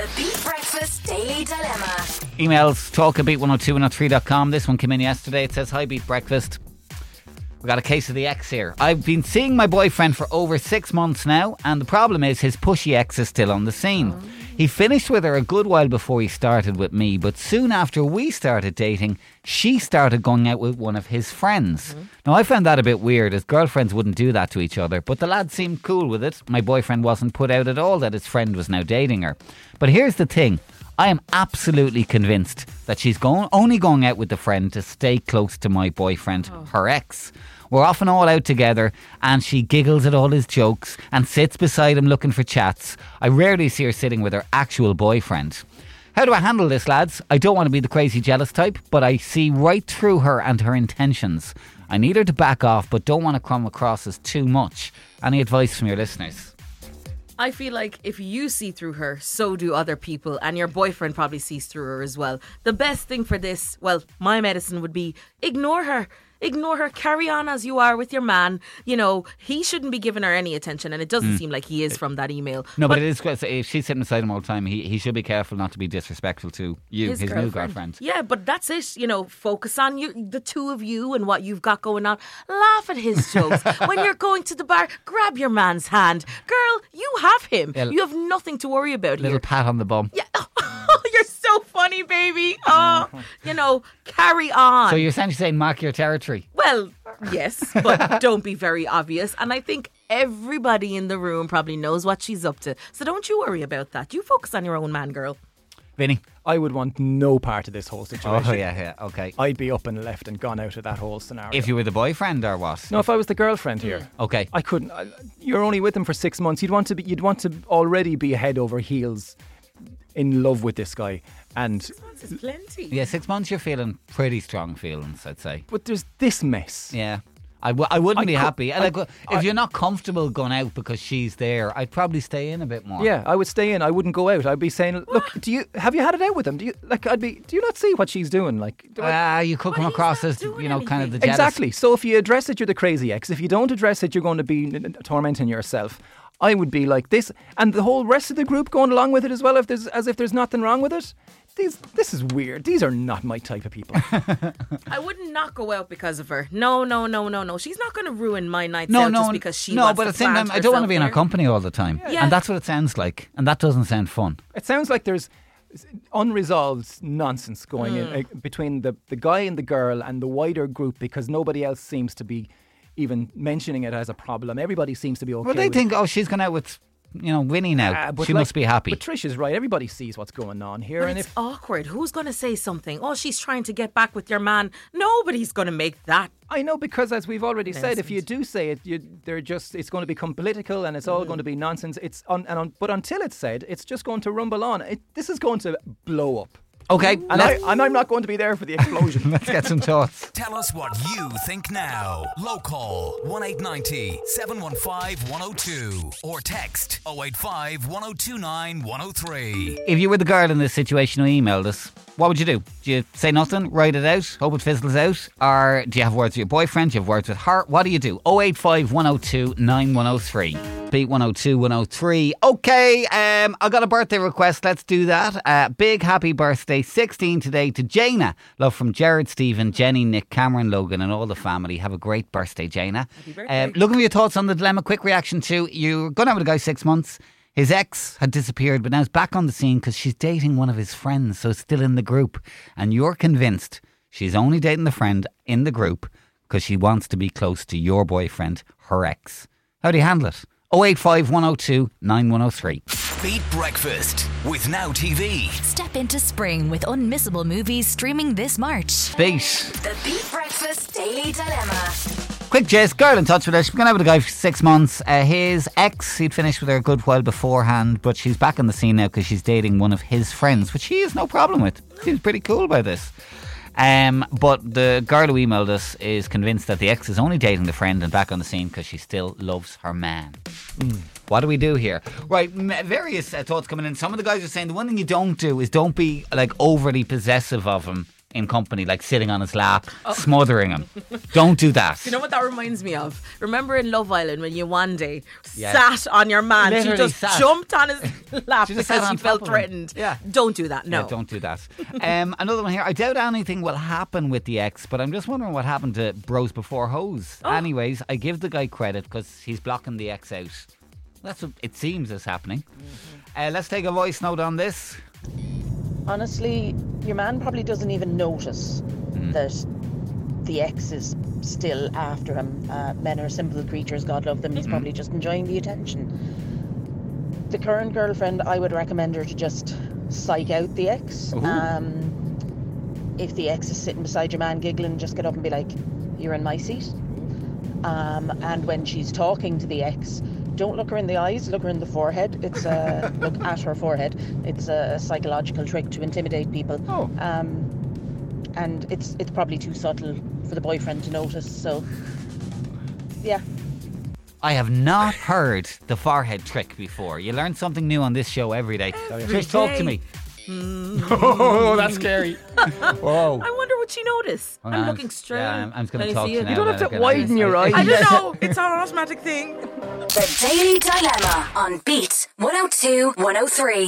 The Beat Breakfast Daily Dilemma. Emails talk at beat102.103.com. This one came in yesterday. It says, Hi, Beat Breakfast. We got a case of the ex here. I've been seeing my boyfriend for over six months now, and the problem is his pushy ex is still on the scene. He finished with her a good while before he started with me, but soon after we started dating, she started going out with one of his friends. Mm-hmm. Now, I found that a bit weird, as girlfriends wouldn't do that to each other, but the lad seemed cool with it. My boyfriend wasn't put out at all that his friend was now dating her. But here's the thing I am absolutely convinced that she's going, only going out with the friend to stay close to my boyfriend, oh. her ex. We're often all out together and she giggles at all his jokes and sits beside him looking for chats. I rarely see her sitting with her actual boyfriend. How do I handle this, lads? I don't want to be the crazy jealous type, but I see right through her and her intentions. I need her to back off, but don't want to come across as too much. Any advice from your listeners? I feel like if you see through her, so do other people, and your boyfriend probably sees through her as well. The best thing for this, well, my medicine would be ignore her. Ignore her, carry on as you are with your man. You know, he shouldn't be giving her any attention, and it doesn't hmm. seem like he is uh, from that email. No, but, it is. If she's sitting beside him all the time, he, he should be careful not to be disrespectful to you, his, new girlfriend. Yeah, but that's it. You know, focus on you, the two of you, and what you've got going on. Laugh at his jokes. when you're going to the bar, grab your man's hand. Girl, you have him. Yeah. You have nothing to worry about Little here. pat on the bum. Yeah. you're so funny, baby. Oh, you know, carry on. So you're essentially saying mark your territory. well, yes, but don't be very obvious. And I think everybody in the room probably knows what she's up to. So don't you worry about that. You focus on your own man, girl. Vinny. I would want no part of this whole oh, situation. Oh yeah, yeah, okay. I'd be up and left and gone out of that whole scenario. If you were the boyfriend or what? no, if I was the girlfriend here, mm. Okay. I couldn't. I, you're only with him for six months. You'd want to be. You'd want to already be head over heels in love with this guy. And This is plenty. Yeah, six months. You're feeling pretty strong feelings, I'd say. but there's this mess. Yeah. I w- I wouldn't I be cou- happy. I- like, if I- you're not comfortable going out because she's there, I'd probably stay in a bit more. Yeah, I would stay in. I wouldn't go out. I'd be saying, "Look, do you have you had it out with him? Do you like? I'd be. Do you not see what she's doing? Like, do I- Ah, you could But come he's across not as you know, kind of the anything. jealous. exactly. So if you address it, you're the crazy ex. If you don't address it, you're going to be n- n- tormenting yourself. I would be like this, and the whole rest of the group going along with it as well. If there's as if there's nothing wrong with it. These, this is weird. These are not my type of people. I wouldn't not go out because of her. No, no, no, no, no. She's not going to ruin my nights No, out no, just because she no. wants But to at the same time, I don't want to be in her company all the time, Yeah. and that's what it sounds like, and that doesn't sound fun. It sounds like there's unresolved nonsense going in uh, between the, the guy and the girl and the wider group because nobody else seems to be even mentioning it as a problem. Everybody seems to be okay. Well, they with think, oh, she's gone out with, you know, Winnie now. Ah, she like- must be happy. But Trish is right. Everybody sees what's going on here, But and it's if awkward. Who's going to say something? Oh, she's trying to get back with your man. Nobody's going to make that. I know because as we've already said, if you do say it, you, they're just it's going to become political and it's all going to be nonsense. It's on and on, but until it's said, it's just going to rumble on. It, this is going to blow up, okay, and, I, and I'm not going to be there for the explosion. let's get some thoughts. Tell us what you think now. Local 1890 715 102 or text 085 1029 103. If you were the girl in this situation who emailed us, what would you do? Do you say nothing, write it out, hope it fizzles out? Or do you have words with your boyfriend? Do you have words with her? What do you do? 085 102 9103. Beat 102 103. Okay, um, I got a birthday request. Let's do that. Uh, big happy birthday, 16 today to Jaina. Love from Jared, Stephen, Jenny, Nick, Cameron, Logan, and all the family. Have a great birthday. Happy birthday. Um, looking for your thoughts on the dilemma. Quick reaction to you're going out with a guy six months. His ex had disappeared, but now he's back on the scene because she's dating one of his friends, so it's still in the group. And you're convinced she's only dating the friend in the group because she wants to be close to your boyfriend, her ex. How do you handle it? 085 102 9103. Beat Breakfast with Now TV. Step into spring with unmissable movies streaming this March. Beat. The Beat Breakfast Daily Dilemma. Quick Jess, girl in touch with us. She's been out with a guy for six months. Uh, his ex, he'd finished with her a good while beforehand, but she's back on the scene now because she's dating one of his friends, which he has no problem with. Seems pretty cool by this. Um, but the girl who emailed us is convinced that the ex is only dating the friend and back on the scene because she still loves her man. What do we do here? Right, various uh, thoughts coming in. Some of the guys are saying the one thing you don't do is don't be like overly possessive of him in company, like sitting on his lap, smothering him. Don't do that. Oh. You know what that reminds me of? Remember in Love Island when you one day sat on your man? Literally she just sat. jumped on his lap She because she felt threatened. Yeah. Don't do that. No. Yeah, don't do that. Um, another one here. I doubt anything will happen with the ex, but I'm just wondering what happened to Bros Before Hoes. Oh. Anyways, I give the guy credit because he's blocking the ex out. That's what it seems is happening. Uh, let's take a voice note on this. Honestly, your man probably doesn't even notice that the ex is still after him. Uh, men are simple creatures, God love them. He's probably just enjoying the attention. The current girlfriend, I would recommend her to just psych out the ex. Um, if the ex is sitting beside your man giggling, just get up and be like, You're in my seat. Um, and when she's talking to the ex, don't look her in the eyes, look her in the forehead. It's a look at her forehead. It's a psychological trick to intimidate people. Oh. Um, and it's it's probably too subtle for the boyfriend to notice. So, yeah, I have not heard the forehead trick before. You learn something new on this show every day. Trish, talk to me. Oh, that's scary. Whoa. I wonder what she notice? Hang I'm on, looking straight. Yeah, I'm, I'm just going to talk see to you. You don't have to widen your eyes. I don't know. It's an automatic thing. The Daily Dilemma on Beat 102 103.